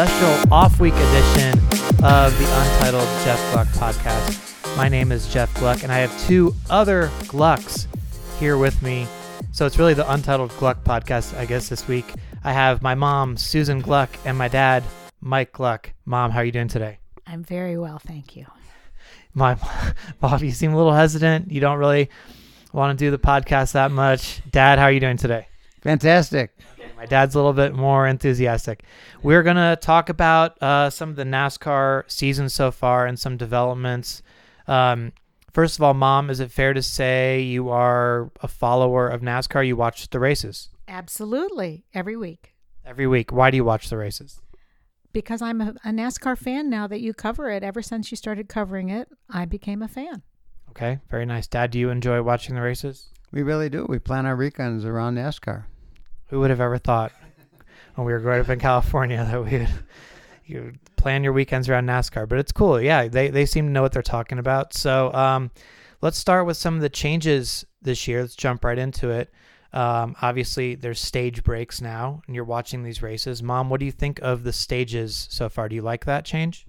special off week edition of the Untitled Jeff Gluck podcast. My name is Jeff Gluck, and I have two other Glucks here with me. So it's really the Untitled Gluck podcast, I guess, this week. I have my mom, Susan Gluck, and my dad, Mike Gluck. Mom, how are you doing today? I'm very well, thank you. My Bob, you seem a little hesitant. You don't really want to do the podcast that much. Dad, how are you doing today? Fantastic. My dad's a little bit more enthusiastic. We're going to talk about uh, some of the NASCAR season so far and some developments. Um, first of all, Mom, is it fair to say you are a follower of NASCAR? You watch the races Absolutely, every week. every week. Why do you watch the races? Because I'm a, a NASCAR fan now that you cover it. Ever since you started covering it, I became a fan. Okay, very nice. Dad, do you enjoy watching the races? We really do. We plan our weekends around NASCAR. Who would have ever thought when we were growing up in California that we would you plan your weekends around NASCAR? But it's cool. Yeah, they, they seem to know what they're talking about. So um, let's start with some of the changes this year. Let's jump right into it. Um, obviously, there's stage breaks now, and you're watching these races. Mom, what do you think of the stages so far? Do you like that change?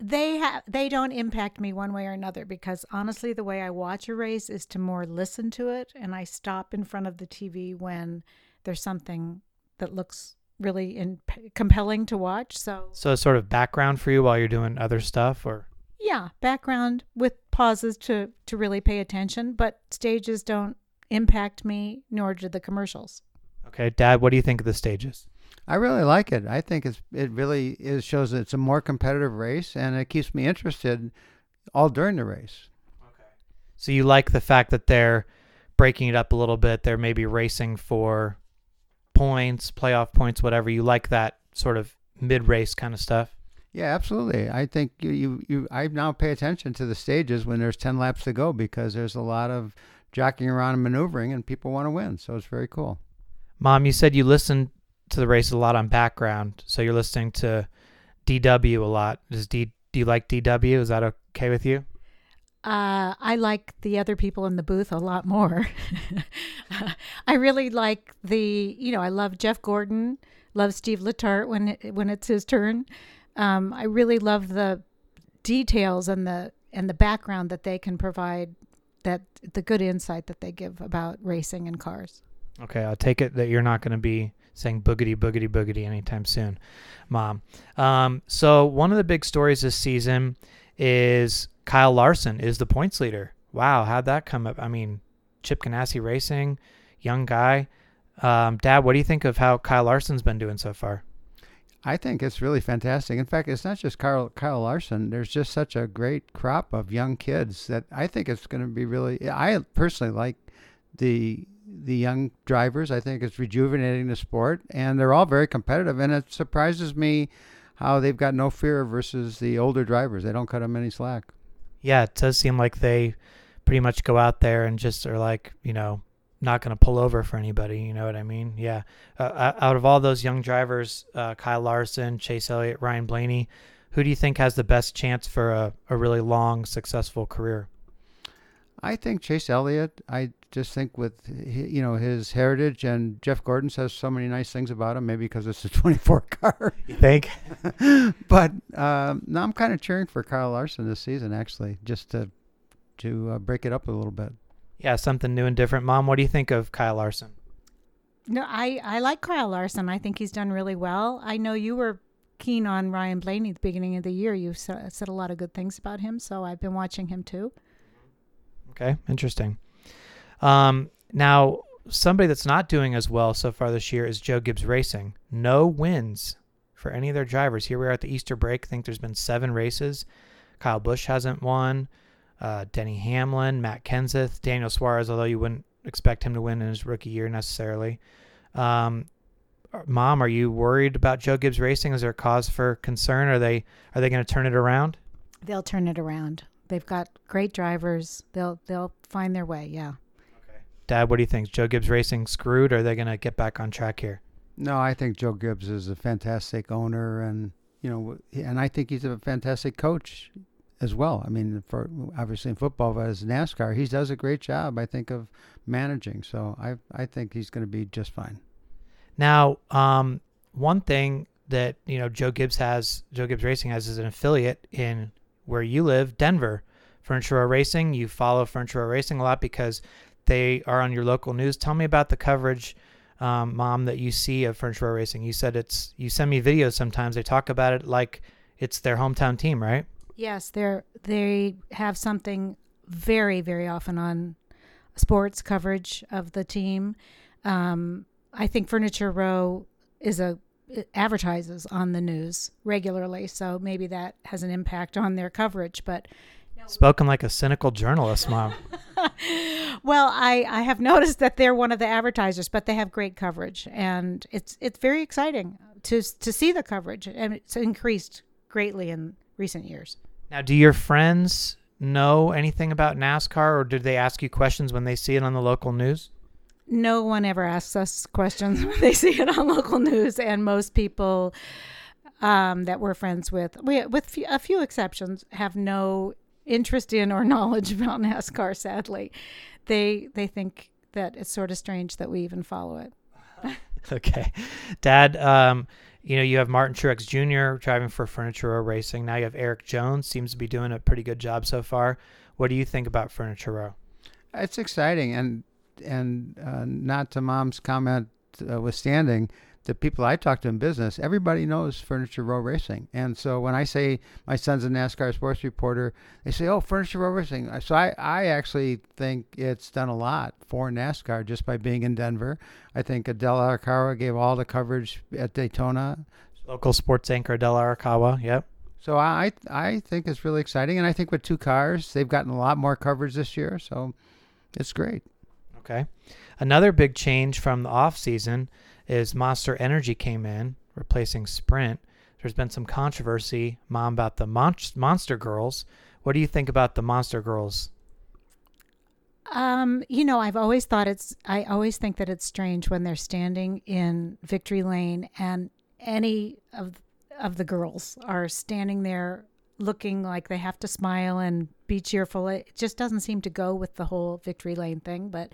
They have they don't impact me one way or another because honestly, the way I watch a race is to more listen to it, and I stop in front of the TV when there's something that looks really in, compelling to watch. So So sort of background for you while you're doing other stuff, or yeah, background with pauses to to really pay attention, but stages don't impact me, nor do the commercials. okay, Dad, what do you think of the stages? I really like it. I think it's it really is shows that it's a more competitive race and it keeps me interested all during the race. Okay. So you like the fact that they're breaking it up a little bit. They're maybe racing for points, playoff points, whatever. You like that sort of mid-race kind of stuff. Yeah, absolutely. I think you, you, you I now pay attention to the stages when there's 10 laps to go because there's a lot of jockeying around and maneuvering and people want to win. So it's very cool. Mom, you said you listen to the races a lot on background, so you're listening to DW a lot. Does D do you like DW? Is that okay with you? Uh, I like the other people in the booth a lot more. I really like the, you know, I love Jeff Gordon, love Steve Letarte when it, when it's his turn. Um, I really love the details and the and the background that they can provide, that the good insight that they give about racing and cars. Okay, I'll take it that you're not going to be saying boogity boogity boogity anytime soon, Mom. Um, so one of the big stories this season is Kyle Larson is the points leader. Wow, how'd that come up? I mean, Chip Ganassi Racing, young guy. Um, Dad, what do you think of how Kyle Larson's been doing so far? I think it's really fantastic. In fact, it's not just Kyle, Kyle Larson. There's just such a great crop of young kids that I think it's going to be really. I personally like the the young drivers. I think it's rejuvenating the sport, and they're all very competitive. And it surprises me how they've got no fear versus the older drivers. They don't cut them any slack. Yeah, it does seem like they pretty much go out there and just are like, you know, not going to pull over for anybody. You know what I mean? Yeah. Uh, out of all those young drivers, uh, Kyle Larson, Chase Elliott, Ryan Blaney, who do you think has the best chance for a, a really long, successful career? I think Chase Elliott. I just think with you know his heritage and Jeff Gordon says so many nice things about him. Maybe because it's a 24 car. You think? but um, no, I'm kind of cheering for Kyle Larson this season. Actually, just to to uh, break it up a little bit. Yeah, something new and different. Mom, what do you think of Kyle Larson? No, I I like Kyle Larson. I think he's done really well. I know you were keen on Ryan Blaney at the beginning of the year. You said a lot of good things about him, so I've been watching him too. Okay, interesting. Um, now, somebody that's not doing as well so far this year is Joe Gibbs Racing. No wins for any of their drivers. Here we are at the Easter break. I think there's been seven races. Kyle Busch hasn't won. Uh, Denny Hamlin, Matt Kenseth, Daniel Suarez, although you wouldn't expect him to win in his rookie year necessarily. Um, Mom, are you worried about Joe Gibbs Racing? Is there a cause for concern? Are they are they going to turn it around? They'll turn it around. They've got great drivers. They'll they'll find their way. Yeah. Okay. Dad, what do you think? Is Joe Gibbs Racing screwed, or are they going to get back on track here? No, I think Joe Gibbs is a fantastic owner, and you know, and I think he's a fantastic coach as well. I mean, for obviously in football, but as NASCAR, he does a great job. I think of managing. So I I think he's going to be just fine. Now, um, one thing that you know Joe Gibbs has, Joe Gibbs Racing has, is an affiliate in where you live, Denver. Furniture Row Racing. You follow Furniture Row Racing a lot because they are on your local news. Tell me about the coverage, um, Mom, that you see of Furniture Row Racing. You said it's you send me videos sometimes. They talk about it like it's their hometown team, right? Yes, they're they have something very very often on sports coverage of the team. Um, I think Furniture Row is a advertises on the news regularly, so maybe that has an impact on their coverage. But Spoken like a cynical journalist, Mom. well, I, I have noticed that they're one of the advertisers, but they have great coverage, and it's it's very exciting to to see the coverage, and it's increased greatly in recent years. Now, do your friends know anything about NASCAR, or did they ask you questions when they see it on the local news? No one ever asks us questions when they see it on local news, and most people um, that we're friends with, we, with a few exceptions, have no interest in or knowledge about NASCAR. Sadly, they they think that it's sort of strange that we even follow it. okay, Dad. Um, you know, you have Martin Truex Jr. driving for Furniture Row Racing. Now you have Erik Jones. Seems to be doing a pretty good job so far. What do you think about Furniture Row? It's exciting, and and uh, not to Mom's comment uh, withstanding, the people I talk to in business, everybody knows Furniture Row Racing. And so when I say my son's a NASCAR sports reporter, they say, "Oh, Furniture Row Racing." So I, I actually think it's done a lot for NASCAR just by being in Denver. I think Adele Arakawa gave all the coverage at Daytona. Local sports anchor Adele Arakawa. Yep. So I I think it's really exciting, and I think with two cars, they've gotten a lot more coverage this year. So it's great. Okay. Another big change from the off season is Monster Energy came in, replacing Sprint. There's been some controversy, Mom, about the Mon- Monster Girls. What do you think about the Monster Girls? Um, you know, I've always thought it's. I always think that it's strange when they're standing in victory lane and any of of the girls are standing there looking like they have to smile and be cheerful. It just doesn't seem to go with the whole victory lane thing. But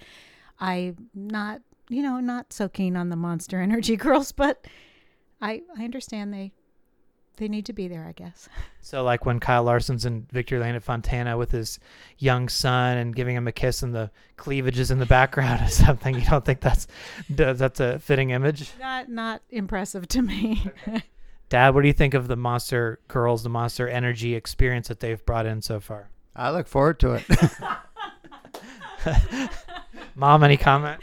I'm not you know, not so keen on the Monster Energy girls, but I I understand they they need to be there, I guess. So like when Kyle Larson's in Victory Lane at Fontana with his young son and giving him a kiss and the cleavages in the background or something, you don't think that's that's a fitting image? Not not impressive to me. Okay. Dad, what do you think of the Monster Girls, the Monster Energy experience that they've brought in so far? I look forward to it. Mom, any comment?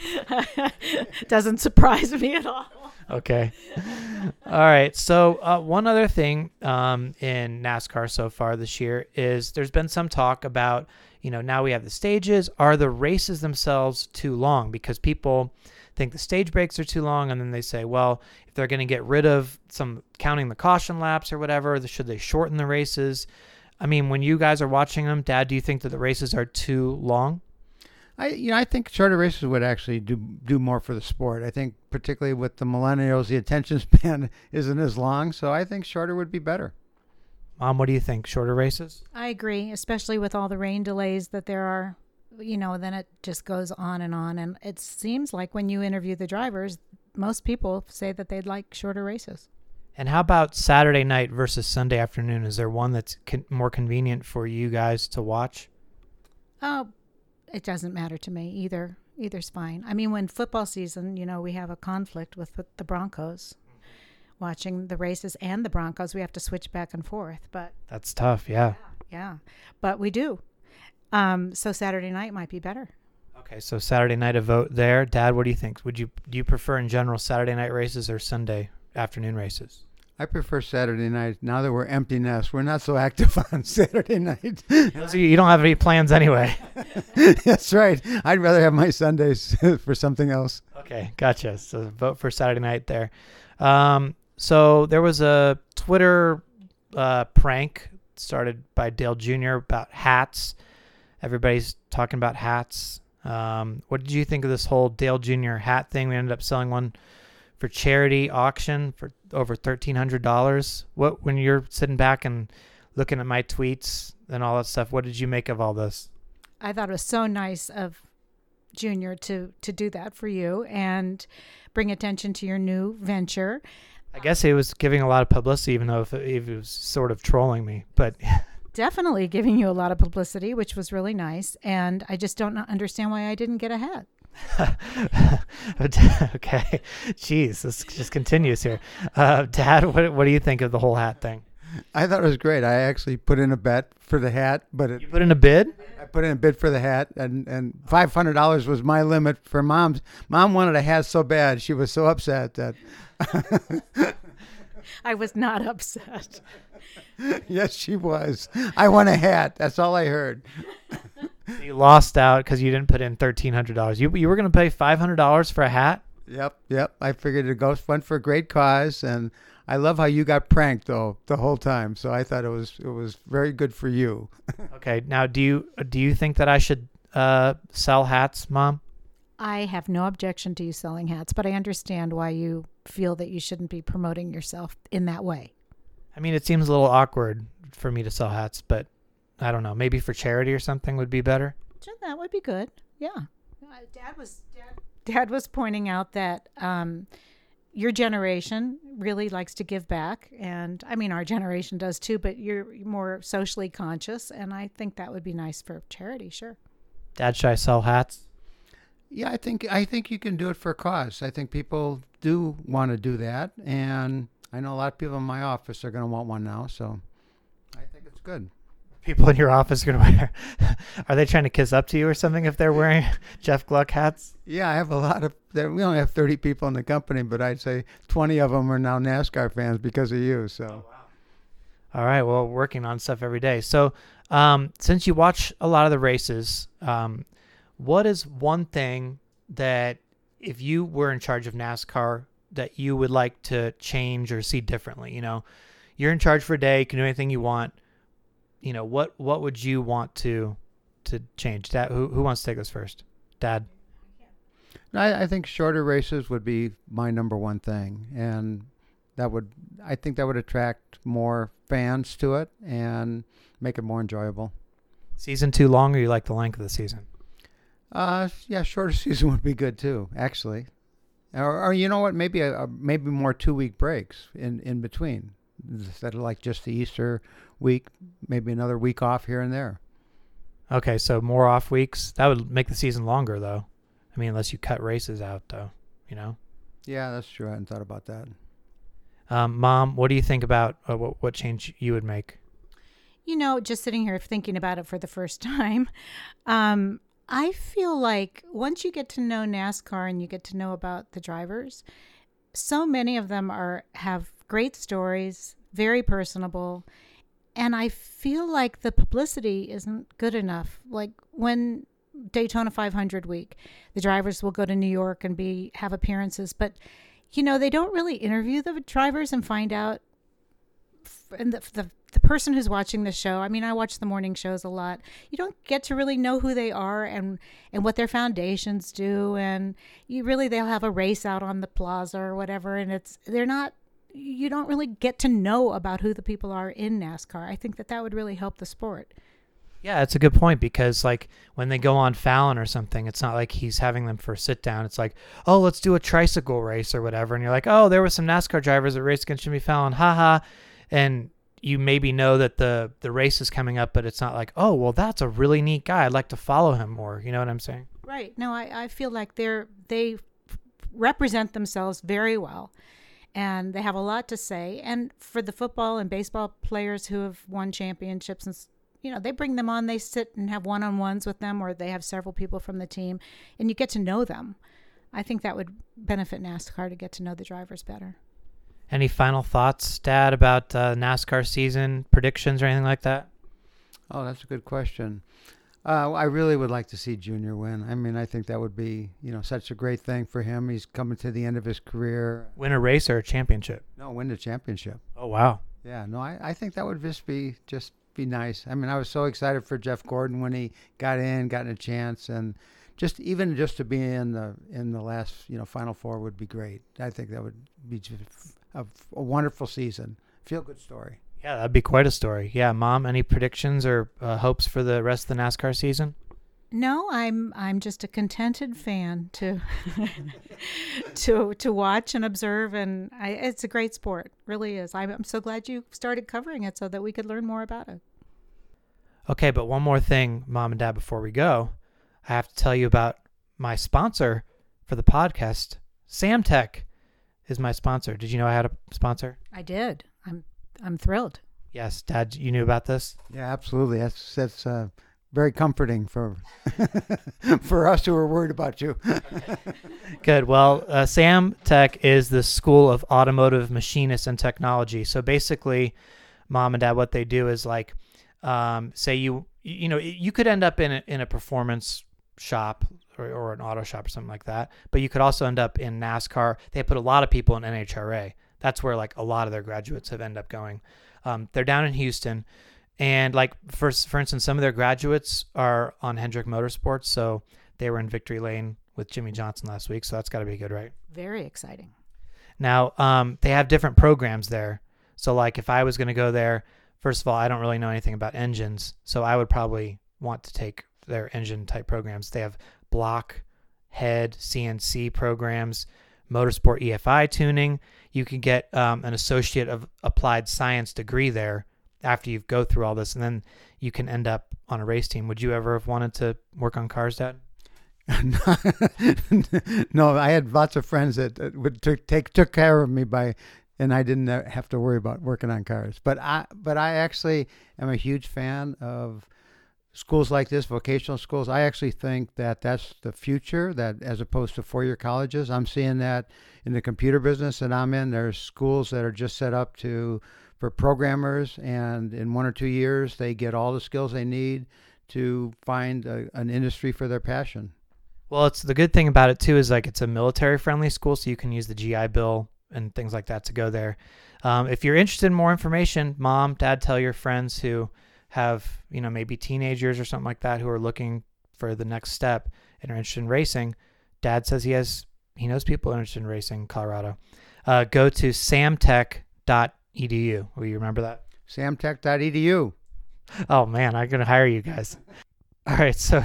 Doesn't surprise me at all. Okay. All right. So uh, one other thing um, in NASCAR so far this year is there's been some talk about you know now we have the stages. Are the races themselves too long? Because people think the stage breaks are too long, and then they say, well, if they're going to get rid of some counting the caution laps or whatever, should they shorten the races? I mean, when you guys are watching them, Dad, do you think that the races are too long? I you know I think shorter races would actually do do more for the sport. I think particularly with the millennials, the attention span isn't as long, so I think shorter would be better. Mom, what do you think? Shorter races? I agree, especially with all the rain delays that there are. You know, then it just goes on and on, and it seems like when you interview the drivers, most people say that they'd like shorter races. And how about Saturday night versus Sunday afternoon? Is there one that's con- more convenient for you guys to watch? Oh, it doesn't matter to me either. Either's fine. I mean, when football season, you know, we have a conflict with, with the Broncos. Watching the races and the Broncos, we have to switch back and forth. But that's tough. Yeah. Yeah, yeah. but we do. Um, so Saturday night might be better. Okay, so Saturday night a vote there. Dad, what do you think? Would you do you prefer in general Saturday night races or Sunday afternoon races? I prefer Saturday night. Now that we're empty nest, we're not so active on Saturday night. so you don't have any plans anyway. That's right. I'd rather have my Sundays for something else. Okay, gotcha. So vote for Saturday night there. Um, so there was a Twitter uh, prank started by Dale Jr. about hats. Everybody's talking about hats. Um, what did you think of this whole Dale Jr. hat thing? We ended up selling one for charity auction for over thirteen hundred dollars. What when you're sitting back and looking at my tweets and all that stuff, what did you make of all this? I thought it was so nice of Junior to to do that for you and bring attention to your new venture. I guess he was giving a lot of publicity, even though if, if he was sort of trolling me. But Definitely giving you a lot of publicity, which was really nice. And I just don't understand why I didn't get a hat. okay, jeez, this just continues here. Uh, Dad, what what do you think of the whole hat thing? I thought it was great. I actually put in a bet for the hat, but it, You put in a bid. I put in a bid for the hat, and and five hundred dollars was my limit for mom's. Mom wanted a hat so bad; she was so upset that. I was not upset. yes, she was. I want a hat. That's all I heard. You lost out because you didn't put in thirteen hundred dollars. You you were going to pay five hundred dollars for a hat. Yep, yep. I figured it goes went for a great cause, and I love how you got pranked though the whole time. So I thought it was it was very good for you. Okay, now do you do you think that I should uh, sell hats, Mom? I have no objection to you selling hats, but I understand why you feel that you shouldn't be promoting yourself in that way. I mean, it seems a little awkward for me to sell hats, but I don't know. Maybe for charity or something would be better. That would be good. Yeah. Uh, Dad was Dad, Dad was pointing out that um, your generation really likes to give back, and I mean our generation does too. But you're more socially conscious, and I think that would be nice for charity. Sure. Dad, should I sell hats? Yeah, I think I think you can do it for a cause. I think people do want to do that, and I know a lot of people in my office are going to want one now. So I think it's good. People in your office are gonna wear. are they trying to kiss up to you or something if they're wearing Jeff Gluck hats? Yeah, I have a lot of. We only have thirty people in the company, but I'd say twenty of them are now NASCAR fans because of you. So All right. Well, working on stuff every day. So, um, since you watch a lot of the races, um, what is one thing that if you were in charge of NASCAR that you would like to change or see differently? You know, you're in charge for a day, you can do anything you want. You know, what what would you want to to change? Dad, who who wants to take this first? Dad. I, I think shorter races would be my number one thing, and that would I think that would attract more fans to it and make it more enjoyable. Season too long, or you like the length of the season? Uh, yeah, shorter season would be good too, actually. Or, or you know what? Maybe a, a maybe more two week breaks in in between instead of like just the Easter week. Maybe another week off here and there. Okay, so more off weeks. That would make the season longer, though. I mean, unless you cut races out, though. You know. Yeah, that's true. I hadn't thought about that. Um, Mom, what do you think about uh, what, what change you would make? You know, just sitting here thinking about it for the first time, um, I feel like once you get to know NASCAR and you get to know about the drivers, so many of them are have great stories, very personable, and I feel like the publicity isn't good enough. Like when Daytona 500 week, the drivers will go to New York and be have appearances, but you know they don't really interview the drivers and find out. And the, the the person who's watching the show, I mean, I watch the morning shows a lot. You don't get to really know who they are and and what their foundations do, and you really they'll have a race out on the plaza or whatever, and it's they're not. You don't really get to know about who the people are in NASCAR. I think that that would really help the sport. Yeah, it's a good point because like when they go on Fallon or something, it's not like he's having them for a sit down. It's like, oh, let's do a tricycle race or whatever, and you're like, oh, there were some NASCAR drivers that raced against Jimmy Fallon, haha, and you maybe know that the the race is coming up, but it's not like, oh, well, that's a really neat guy. I'd like to follow him more. You know what I'm saying? Right. No, I, I feel like they're they represent themselves very well. And they have a lot to say. And for the football and baseball players who have won championships and you know, they bring them on, they sit and have one on ones with them, or they have several people from the team, and you get to know them. I think that would benefit NASCAR to get to know the drivers better. Any final thoughts, Dad, about uh, NASCAR season predictions or anything like that? Oh, that's a good question. Uh, I really would like to see Junior win. I mean, I think that would be, you know, such a great thing for him. He's coming to the end of his career. Win a race or a championship? No, win the championship. Oh wow! Yeah, no, I, I think that would just be just be nice. I mean, I was so excited for Jeff Gordon when he got in, gotten a chance, and just even just to be in the in the last you know Final Four would be great. I think that would be just a, a wonderful season. Feel good story. Yeah, that'd be quite a story. Yeah, mom, any predictions or uh, hopes for the rest of the NASCAR season? No, I'm I'm just a contented fan to to to watch and observe, and I, it's a great sport, really is. I'm, I'm so glad you started covering it so that we could learn more about it. Okay, but one more thing, mom and dad, before we go, I have to tell you about my sponsor for the podcast. Samtech is my sponsor. Did you know I had a sponsor? I did. I'm I'm thrilled. Yes, Dad, you knew about this. Yeah, absolutely. That's that's uh, very comforting for for us who are worried about you. Good. Well, uh, Sam Tech is the School of Automotive Machinists and Technology. So basically, mom and dad, what they do is like, um, say you you know you could end up in a, in a performance shop or, or an auto shop or something like that, but you could also end up in NASCAR. They put a lot of people in NHRA. That's where like a lot of their graduates have ended up going. Um, they're down in Houston and like for for instance, some of their graduates are on Hendrick Motorsports, so they were in victory lane with Jimmie Johnson last week. So that's got to be good, right? Very exciting. Now um, they have different programs there. So like if I was going to go there, first of all, I don't really know anything about engines, so I would probably want to take their engine type programs. They have block, head, CNC programs, motorsport EFI tuning. You can get um, an associate of applied science degree there after you go through all this, and then you can end up on a race team. Would you ever have wanted to work on cars, Dad? no, I had lots of friends that would t- take took care of me by, and I didn't have to worry about working on cars. But I, but I actually am a huge fan of schools like this, vocational schools. I actually think that that's the future. That as opposed to four-year colleges, I'm seeing that in the computer business that I'm in. There's schools that are just set up to for programmers, and in one or two years, they get all the skills they need to find a, an industry for their passion. Well, it's the good thing about it too is like it's a military friendly school, so you can use the GI Bill and things like that to go there. Um, if you're interested in more information, mom, dad, tell your friends who have you know maybe teenagers or something like that who are looking for the next step and are interested in racing. Dad says he has he knows people interested in racing in Colorado. Uh, go to samtech.com edu. Will you remember that? Samtech.edu. Oh man, I'm gonna hire you guys. All right, so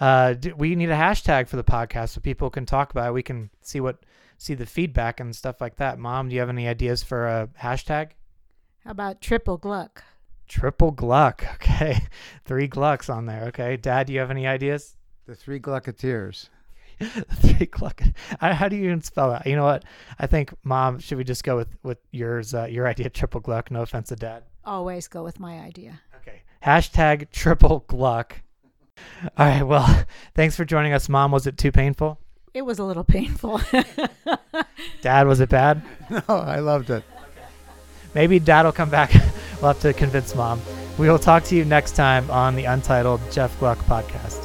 uh, we need a hashtag for the podcast so people can talk about it. We can see what see the feedback and stuff like that. Mom, do you have any ideas for a hashtag? How about triple Gluck? Triple Gluck. Okay, three Glucks on there. Okay, Dad, do you have any ideas? The three Glucketeers. three cluck. How do you even spell that? You know what? I think, Mom, should we just go with with yours? Uh, your idea, triple gluck. No offense to Dad. Always go with my idea. Okay. Hashtag triple gluck. All right. Well, thanks for joining us, Mom. Was it too painful? It was a little painful. Dad, was it bad? No, I loved it. Maybe Dad will come back. We'll have to convince Mom. We will talk to you next time on the Untitled Jeff Gluck podcast.